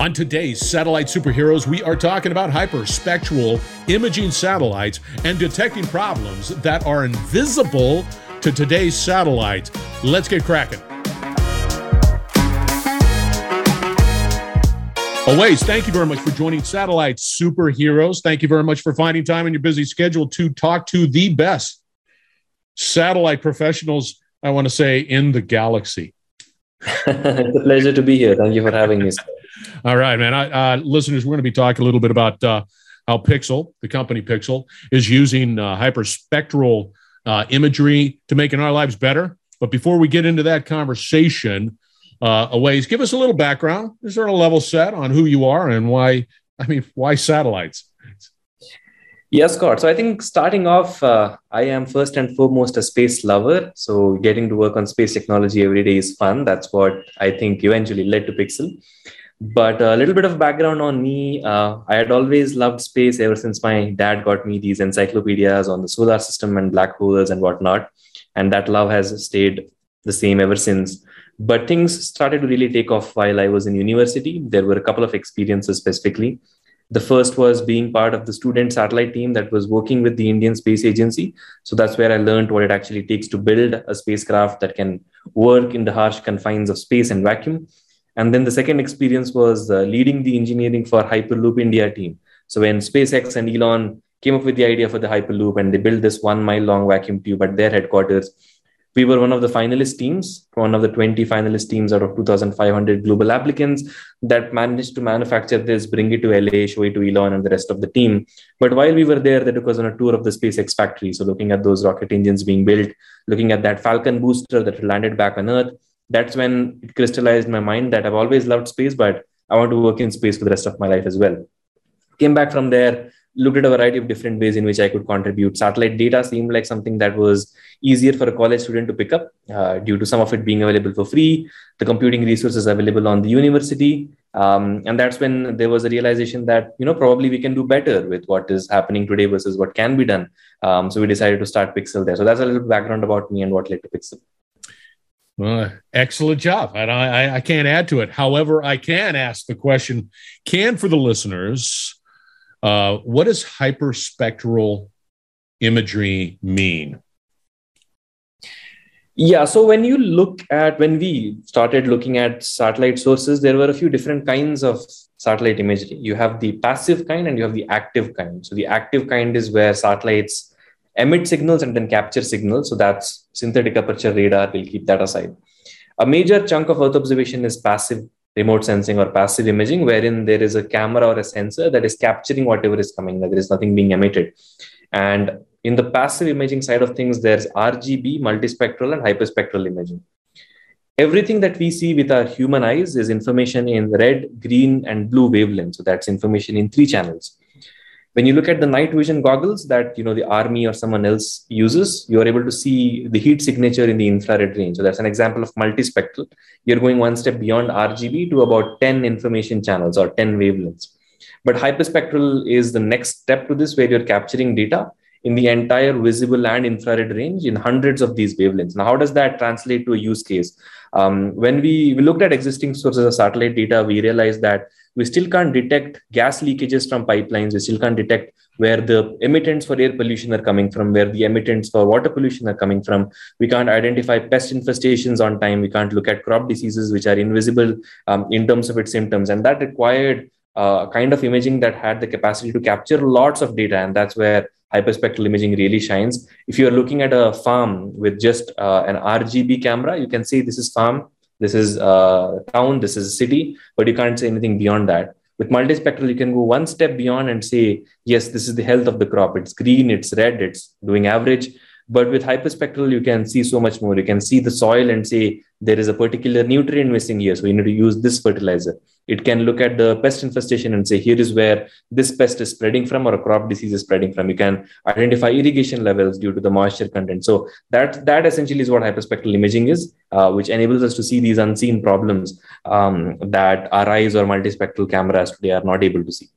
On today's Satellite Superheroes, we are talking about hyperspectral imaging satellites and detecting problems that are invisible to today's satellites. Let's get cracking. Awais, thank you very much for joining Satellite Superheroes. Thank you very much for finding time in your busy schedule to talk to the best satellite professionals, I want to say, in the galaxy. it's a pleasure to be here. Thank you for having me. All right, man. I, uh, listeners, we're going to be talking a little bit about uh, how Pixxel, the company Pixxel, is using uh, hyperspectral uh, imagery to making our lives better. But before we get into that conversation, uh, Awais, give us a little background, Is there a level set on who you are and why. I mean, why satellites? Yes, Scott. So I think starting off, uh, I am first and foremost a space lover. So getting to work on space technology every day is fun. That's what I think eventually led to Pixxel. But a little bit of background on me uh, I had always loved space ever since my dad got me these encyclopedias on the solar system and black holes and whatnot. And that love has stayed the same ever since. But things started to really take off while I was in university. There were a couple of experiences specifically. The first was being part of the student satellite team that was working with the Indian Space Agency. So that's where I learned what it actually takes to build a spacecraft that can work in the harsh confines of space and vacuum. And then the second experience was uh, leading the engineering for Hyperloop India team. So when SpaceX and Elon came up with the idea for the Hyperloop and they built this one mile long vacuum tube at their headquarters, we were one of the finalist teams, one of the 20 finalist teams out of 2,500 global applicants that managed to manufacture this, bring it to LA, show it to Elon and the rest of the team. But while we were there, they took us on a tour of the SpaceX factory. So looking at those rocket engines being built, looking at that Falcon booster that landed back on Earth, that's when it crystallized my mind that I've always loved space, but I want to work in space for the rest of my life as well. Came back from there, looked at a variety of different ways in which I could contribute. Satellite data seemed like something that was easier for a college student to pick up uh, due to some of it being available for free, the computing resources available on the university. Um, and that's when there was a realization that, you know, probably we can do better with what is happening today versus what can be done. Um, so we decided to start Pixxel there. So that's a little background about me and what led to Pixxel. Uh, excellent job. And I, I can't add to it. However, I can ask the question can for the listeners, uh, what does hyperspectral imagery mean? Yeah, so when you look at when we started looking at satellite sources, there were a few different kinds of satellite imagery. You have the passive kind and you have the active kind. So the active kind is where satellites emit signals and then capture signals. So that's synthetic aperture radar. We'll keep that aside. A major chunk of Earth observation is passive remote sensing or passive imaging, wherein there is a camera or a sensor that is capturing whatever is coming, that there is nothing being emitted. And in the passive imaging side of things, there's RGB, multispectral, and hyperspectral imaging. Everything that we see with our human eyes is information in red, green, and blue wavelengths. So that's information in three channels when you look at the night vision goggles that you know the army or someone else uses you are able to see the heat signature in the infrared range so that's an example of multispectral you're going one step beyond rgb to about 10 information channels or 10 wavelengths but hyperspectral is the next step to this where you're capturing data in the entire visible and infrared range in hundreds of these wavelengths. Now, how does that translate to a use case? Um, when we, we looked at existing sources of satellite data, we realized that we still can't detect gas leakages from pipelines. We still can't detect where the emittents for air pollution are coming from, where the emittents for water pollution are coming from. We can't identify pest infestations on time. We can't look at crop diseases, which are invisible um, in terms of its symptoms. And that required uh, kind of imaging that had the capacity to capture lots of data. And that's where hyperspectral imaging really shines. If you're looking at a farm with just uh, an RGB camera, you can see this is farm this is a town, this is a city, but you can't say anything beyond that. With multispectral, you can go one step beyond and say, yes, this is the health of the crop. It's green, it's red, it's doing average. But with hyperspectral, you can see so much more. You can see the soil and say there is a particular nutrient missing here. So you need to use this fertilizer. It can look at the pest infestation and say, here is where this pest is spreading from or a crop disease is spreading from. You can identify irrigation levels due to the moisture content. So that, that essentially is what hyperspectral imaging is, uh, which enables us to see these unseen problems um, that our eyes or multispectral cameras today are not able to see.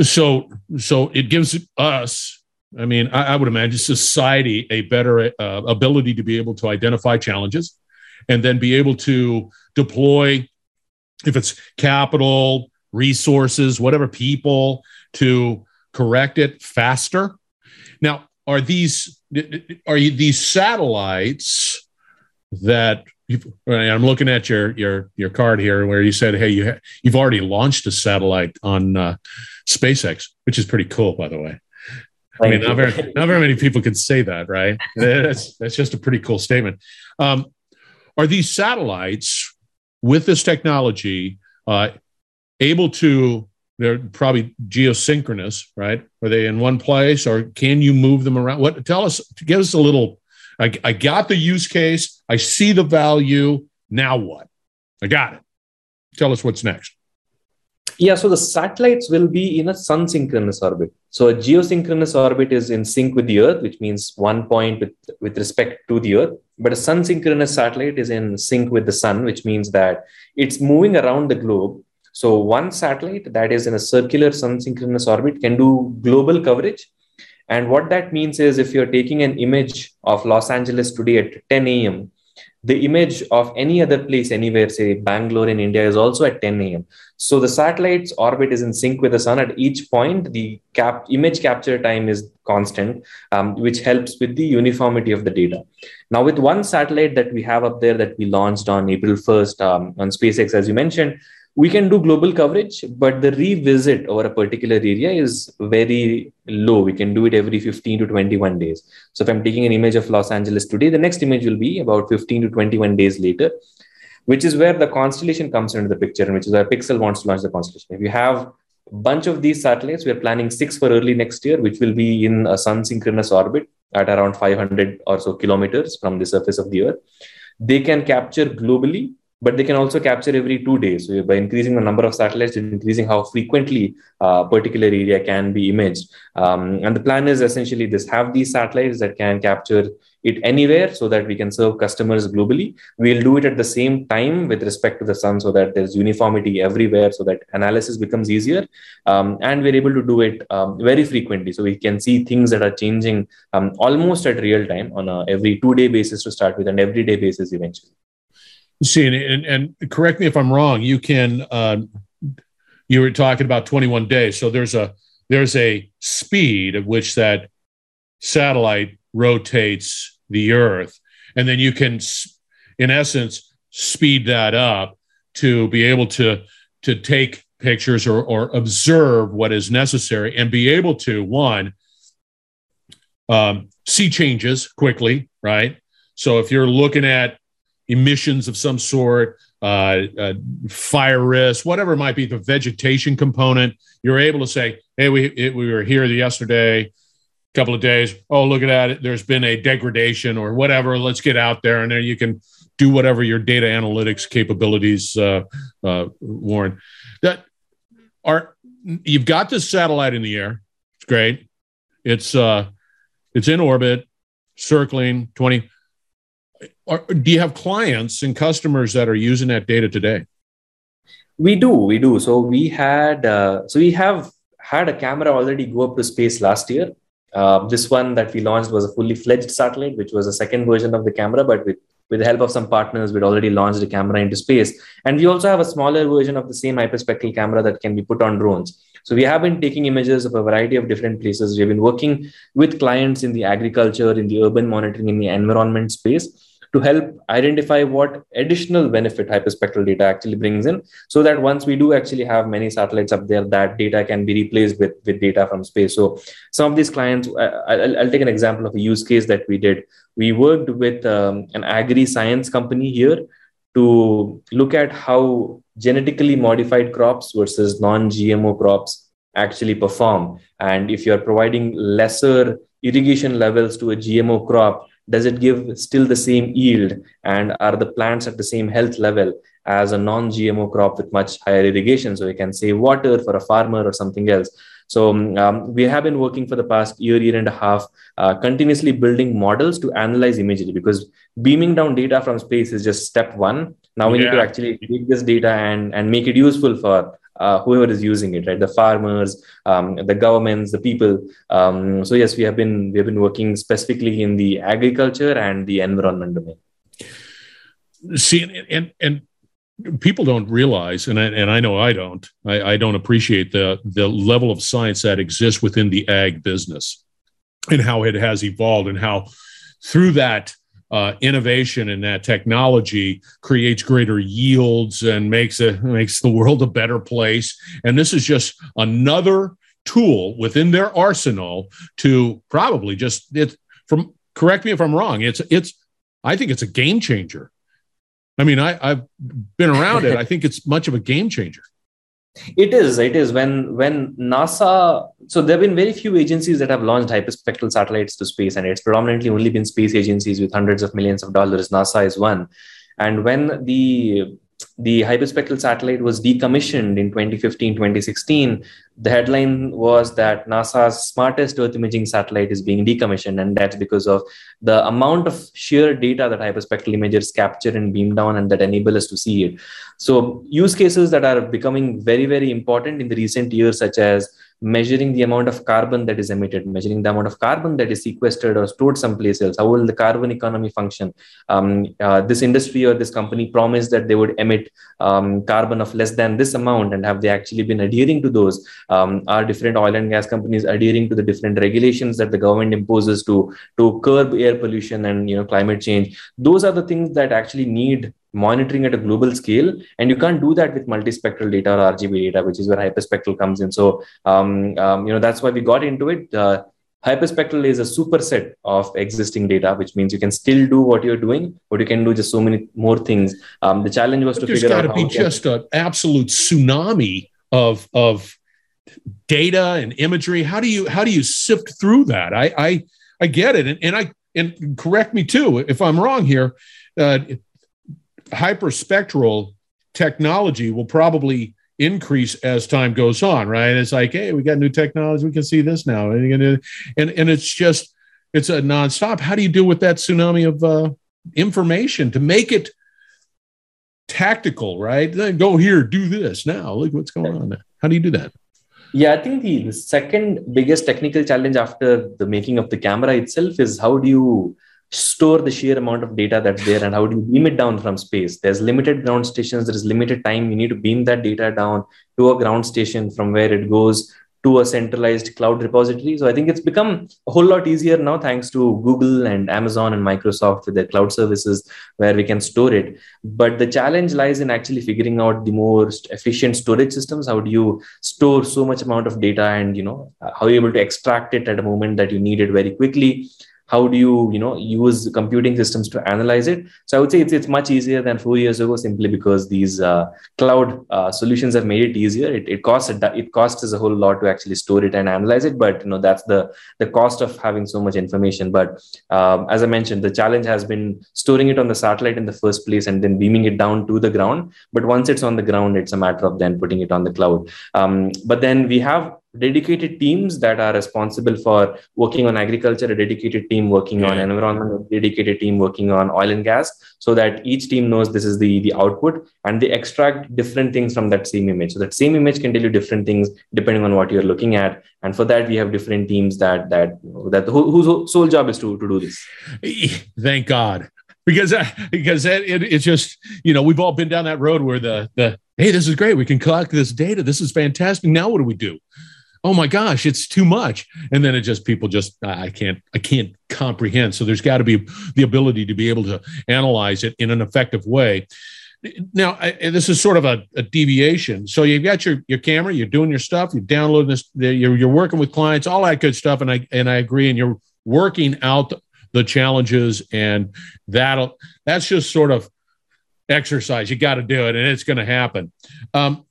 So, so it gives us I mean, I, I would imagine society a better uh, ability to be able to identify challenges and then be able to deploy if it's capital, resources, whatever people to correct it faster. Now, are these are you these satellites that I'm looking at your your your card here where you said, "Hey, you ha- you've already launched a satellite on uh, SpaceX," which is pretty cool, by the way. I mean, not very not very many people can say that, right? that's that's just a pretty cool statement. Um, are these satellites with this technology uh, able to? They're probably geosynchronous, right? Are they in one place, or can you move them around? What? Tell us. Give us a little I, I got the use case. I see the value. Now what? I got it. Tell us what's next. Yeah, so the satellites will be in a sun synchronous orbit. So a geosynchronous orbit is in sync with the Earth, which means one point with, with respect to the Earth. But a sun synchronous satellite is in sync with the sun, which means that it's moving around the globe. So one satellite that is in a circular sun synchronous orbit can do global coverage and what that means is if you're taking an image of Los Angeles today at 10 a.m., the image of any other place anywhere, say Bangalore in India, is also at 10 a.m. So the satellite's orbit is in sync with the sun at each point. The cap image capture time is constant, um, which helps with the uniformity of the data. Now, with one satellite that we have up there that we launched on April 1st um, on SpaceX, as you mentioned, we can do global coverage, but the revisit over a particular area is very low. We can do it every 15 to 21 days. So if I'm taking an image of Los Angeles today, the next image will be about 15 to 21 days later, which is where the constellation comes into the picture and which is where Pixxel wants to launch the constellation. If you have a bunch of these satellites, we're planning six for early next year, which will be in a sun synchronous orbit at around 500 or so kilometers from the surface of the Earth. They can capture globally but they can also capture every two days. So by increasing the number of satellites, increasing how frequently a particular area can be imaged. Um, and the plan is essentially this: have these satellites that can capture it anywhere, so that we can serve customers globally. We'll do it at the same time with respect to the sun, so that there's uniformity everywhere, so that analysis becomes easier. Um, and we're able to do it um, very frequently, so we can see things that are changing um, almost at real time on a every two day basis to start with, and every day basis eventually. See, and, and, correct me if I'm wrong. You can. Uh, you were talking about 21 days, so there's a there's a speed at which that satellite rotates the Earth, and then you can, in essence, speed that up to be able to to take pictures or, or observe what is necessary and be able to one um, see changes quickly, right? So if you're looking at emissions of some sort, uh, uh, fire risk, whatever it might be, the vegetation component, you're able to say, hey, we, it, we were here yesterday, a couple of days. Oh, look at that. There's been a degradation or whatever. Let's get out there. And then you can do whatever your data analytics capabilities uh, uh, warrant. That are you've got this satellite in the air. It's great. It's uh, it's in orbit, circling 20 are, do you have clients and customers that are using that data today? We do, we do. So we had, uh, so we have had a camera already go up to space last year. Uh, this one that we launched was a fully fledged satellite, which was a second version of the camera, but with with the help of some partners, we'd already launched a camera into space. And we also have a smaller version of the same hyperspectral camera that can be put on drones. So we have been taking images of a variety of different places. We've been working with clients in the agriculture, in the urban monitoring, in the environment space to help identify what additional benefit hyperspectral data actually brings in so that once we do actually have many satellites up there that data can be replaced with, with data from space. So some of these clients I'll, I'll take an example of a use case that we did. We worked with um, an agri science company here to look at how genetically modified crops versus non-gmo crops actually perform. And if you're providing lesser irrigation levels to a gmo crop does it give still the same yield? And are the plants at the same health level as a non-gmo crop with much higher irrigation? So you can save water for a farmer or something else. So um, um, we have been working for the past year year and a half uh, continuously building models to analyze imagery because beaming down data from space is just step one. Now we yeah. need to actually take this data and and make it useful for uh, whoever is using it, right? The farmers, um, the governments, the people. Um, so yes, we have been we have been working specifically in the agriculture and the environment domain. See, and and people don't realize, and I, and I know I don't, I, I don't appreciate the the level of science that exists within the ag business, and how it has evolved, and how through that uh, innovation and that technology creates greater yields and makes it makes the world a better place. And this is just another tool within their arsenal to probably just it from correct me if I'm wrong. It's it's I think it's a game changer. I mean, I, I've been around it. I think it's much of a game changer. It is. It is. When when NASA. So there have been very few agencies that have launched hyperspectral satellites to space, and it's predominantly only been space agencies with hundreds of millions of dollars. NASA is one. And when the the hyperspectral satellite was decommissioned in 2015 2016 the headline was that nasa's smartest earth imaging satellite is being decommissioned and that's because of the amount of sheer data that hyperspectral imagers capture and beam down and that enable us to see it. So use cases that are becoming very very important in the recent years such as measuring the amount of carbon that is emitted, measuring the amount of carbon that is sequestered or stored someplace else. How will the carbon economy function? Um, uh, this industry or this company promised that they would emit um, carbon of less than this amount, and have they actually been adhering to those? Um, are different oil and gas companies adhering to the different regulations that the government imposes to to curb air pollution and you know climate change? Those are the things that actually need monitoring at a global scale and you can't do that with multispectral data or rgb data which is where hyperspectral comes in. So um, um, you know that's why we got into it. Uh, hyperspectral is a superset of existing data which means you can still do what you're doing but you can do just so many more things. Um, the challenge was but to figure out there's got to be just an absolute tsunami of of data and imagery. How do you how do you sift through that? I i i get it. And, and i and correct me too if i'm wrong here uh, hyperspectral technology will probably increase as time goes on, right? It's like, hey, we got new technology, we can see this now, and and and it's just it's a nonstop. How do you deal with that tsunami of uh, information to make it tactical, right? Then go here, do this now. Look what's going on. There. How do you do that? Yeah, I think the, the second biggest technical challenge after the making of the camera itself is how do you store the sheer amount of data that's there and how do you beam it down from space? There's limited ground stations there is limited time. You need to beam that data down to a ground station from where it goes to a centralized cloud repository. So i think it's become a whole lot easier now thanks to google and amazon and microsoft with their cloud services where we can store it. But the challenge lies in actually figuring out the most efficient storage systems. How do you store so much amount of data and you know how are you able to extract it at a moment that you need it very quickly how do you you know use computing systems to analyze it? So i would say it's, it's much easier than four years ago simply because these uh, cloud uh, solutions have made it easier. It, it costs it costs us a whole lot to actually store it and analyze it but you know that's the the cost of having so much information. But um, as i mentioned the challenge has been storing it on the satellite in the first place and then beaming it down to the ground. But once it's on the ground it's a matter of then putting it on the cloud. Um, but then we have dedicated teams that are responsible for working on agriculture, a dedicated team working yeah. on environment, a dedicated team working on oil and gas, so that each team knows this is the, the output and they extract different things from that same image. So that same image can tell you different things depending on what you're looking at. And for that, we have different teams that that that whose sole job is to, to do this. Thank God. Because because it, it, it's just you know we've all been down that road where the the hey this is great we can collect this data this is fantastic now what do we do oh my gosh, it's too much. And then it just people just I can't I can't comprehend. So there's got to be the ability to be able to analyze it in an effective way. Now, I, this is sort of a, a, deviation. So you've got your your camera, you're doing your stuff, you're downloading this, you're, you're working with clients, all that good stuff, and I and I agree. And you're working out the challenges, and that'll that's just sort of exercise. You got to do it, and it's going to happen. Um,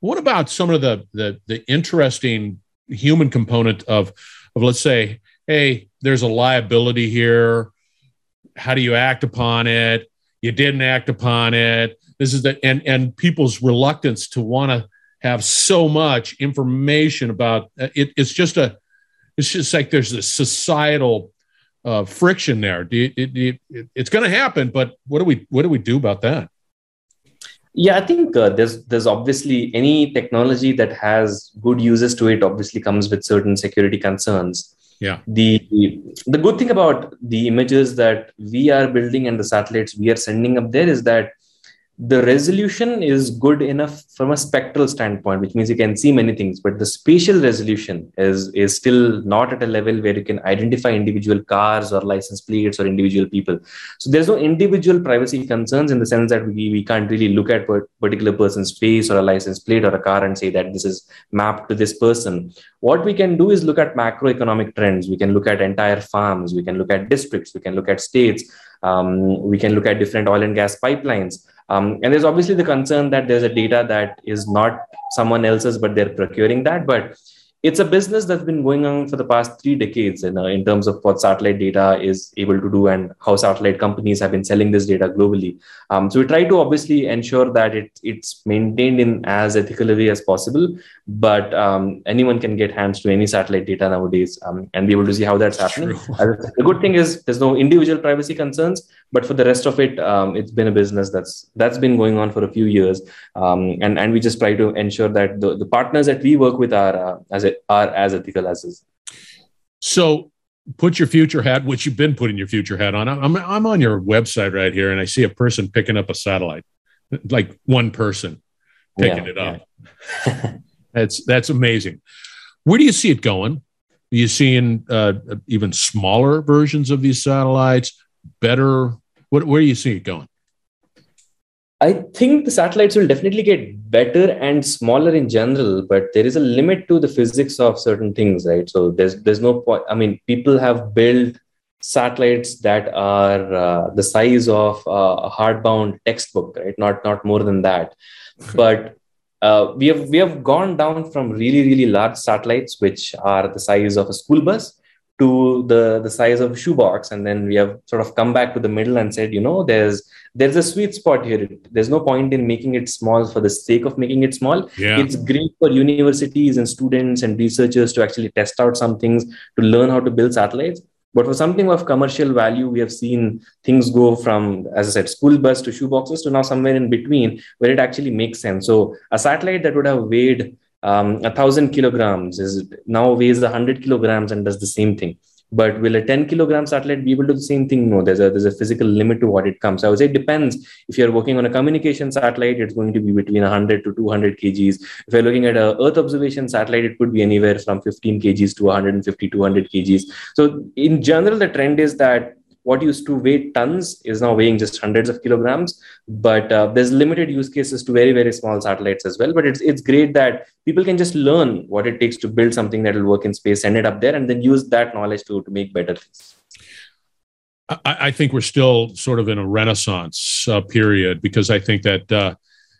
what about some of the the, the interesting human component of of let's say, hey, there's a liability here. How do you act upon it? You didn't act upon it. This is the and and people's reluctance to want to have so much information about uh, it. It's just a it's just like there's a societal uh, friction there. You, it, it, it's going to happen, but what do we what do we do about that? Yeah i think uh, there's there's obviously any technology that has good uses to it obviously comes with certain security concerns. Yeah. The the good thing about the images that we are building and the satellites we are sending up there is that the resolution is good enough from a spectral standpoint which means you can see many things but the spatial resolution is is still not at a level where you can identify individual cars or license plates or individual people. So there's no individual privacy concerns in the sense that we, we can't really look at a particular person's face or a license plate or a car and say that this is mapped to this person. What we can do is look at macroeconomic trends. We can look at entire farms. We can look at districts. We can look at states. Um, we can look at different oil and gas pipelines um, and there's obviously the concern that there's a data that is not someone else's, but they're procuring that. But it's a business that's been going on for the past three decades in, in terms of what satellite data is able to do and how satellite companies have been selling this data globally. Um, so we try to obviously ensure that it, it's maintained in as ethical a way as possible, but um, anyone can get hands to any satellite data nowadays um, and be able to see how that's happening. the good thing is there's no individual privacy concerns, but for the rest of it, um, it's been a business that's that's been going on for a few years, um, and and we just try to ensure that the, the partners that we work with are uh, as it are as ethical as is. So put your future hat, which you've been putting your future hat on. I'm I'm on your website right here, and I see a person picking up a satellite, like one person picking yeah, it up. Yeah. that's that's amazing. Where do you see it going? Are you seeing uh, even smaller versions of these satellites? Better? What, where do you see it going? I think the satellites will definitely get better and smaller in general, but there is a limit to the physics of certain things, right? So there's there's no point. I mean, people have built satellites that are uh, the size of uh, a hardbound textbook, right? Not not more than that. But uh, we have we have gone down from really really large satellites, which are the size of a school bus, to the the size of a shoebox and then we have sort of come back to the middle and said you know there's there's a sweet spot here there's no point in making it small for the sake of making it small yeah. it's great for universities and students and researchers to actually test out some things to learn how to build satellites but for something of commercial value, we have seen things go from, as I said, school bus to shoeboxes to now somewhere in between where it actually makes sense. So a satellite that would have weighed um, a thousand kilograms is now weighs a hundred kilograms and does the same thing. But will a 10 kilogram satellite be able to do the same thing? No, there's a there's a physical limit to what it comes. I would say it depends. If you're working on a communication satellite, it's going to be between 100 to 200 kgs. If you're looking at a Earth observation satellite, it could be anywhere from 15 kgs to 150 200 kgs. So in general, the trend is that what used to weigh tons is now weighing just hundreds of kilograms. But uh, there's limited use cases to very very small satellites as well. But it's it's great that people can just learn what it takes to build something that will work in space, send it up there, and then use that knowledge to to make better things. I, I think we're still sort of in a renaissance uh, period because I think that. Uh,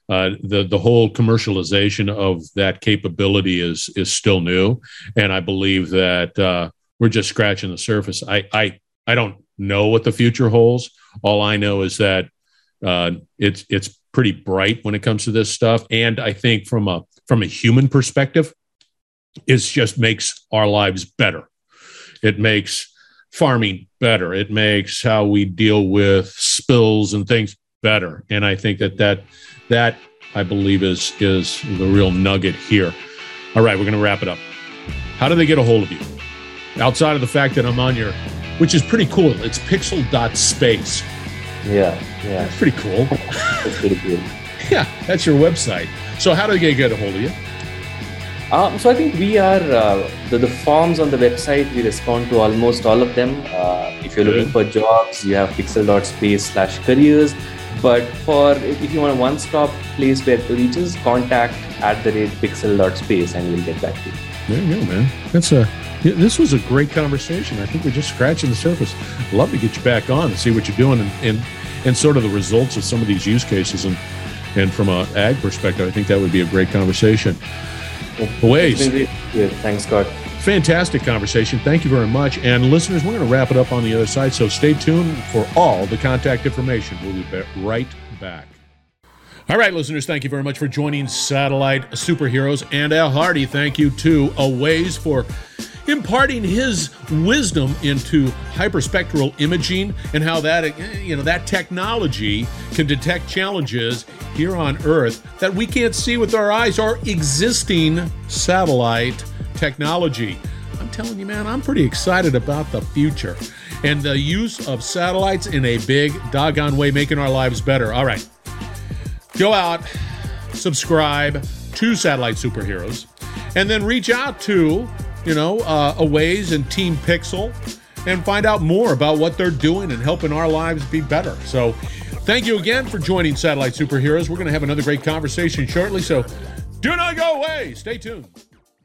uh, the the whole commercialization of that capability is is still new, and I believe that uh, we're just scratching the surface. I I I don't know what the future holds. All I know is that uh, it's it's pretty bright when it comes to this stuff, and I think from a from a human perspective, it just makes our lives better. It makes farming better. It makes how we deal with spills and things better. And I think that that that I believe is is the real nugget here. All right, we're going to wrap it up. How do they get a hold of you? Outside of the fact that I'm on your which is pretty cool. It's pixxel.space. Yeah, yeah. That's pretty cool. that's pretty cool. yeah, that's your website. So, how do they get a hold of you? Um, so I think we are uh, the, the forms on the website. We respond to almost all of them. Uh, if you're Good. looking for jobs, you have pixxel.space slash careers. But for if you want a one-stop place where to reach us, contact at the rate pixxel.space and we'll get back to you. There you go, man. That's a this was a great conversation. I think we're just scratching the surface. love to get you back on and see what you're doing and, and, and sort of the results of some of these use cases. And, and from a ag perspective, I think that would be a great conversation. Awais. Thanks, Scott. Fantastic conversation. Thank you very much. And listeners, we're going to wrap it up on the other side. So stay tuned for all the contact information. We'll be right back. All right, listeners, thank you very much for joining Satellite Superheroes. And Al Hardy, thank you to Awais for imparting his wisdom into hyperspectral imaging and how that eh, you know that technology can detect challenges here on Earth that we can't see with our eyes our existing satellite technology. I'm telling you, man, I'm pretty excited about the future and the use of satellites in a big, doggone way, making our lives better. All right. go out, subscribe to Satellite Superheroes, and then reach out to, you know, uh, Awais and Team Pixxel and find out more about what they're doing and helping our lives be better. So, thank you again for joining Satellite Superheroes. We're going to have another great conversation shortly. So, do not go away. Stay tuned.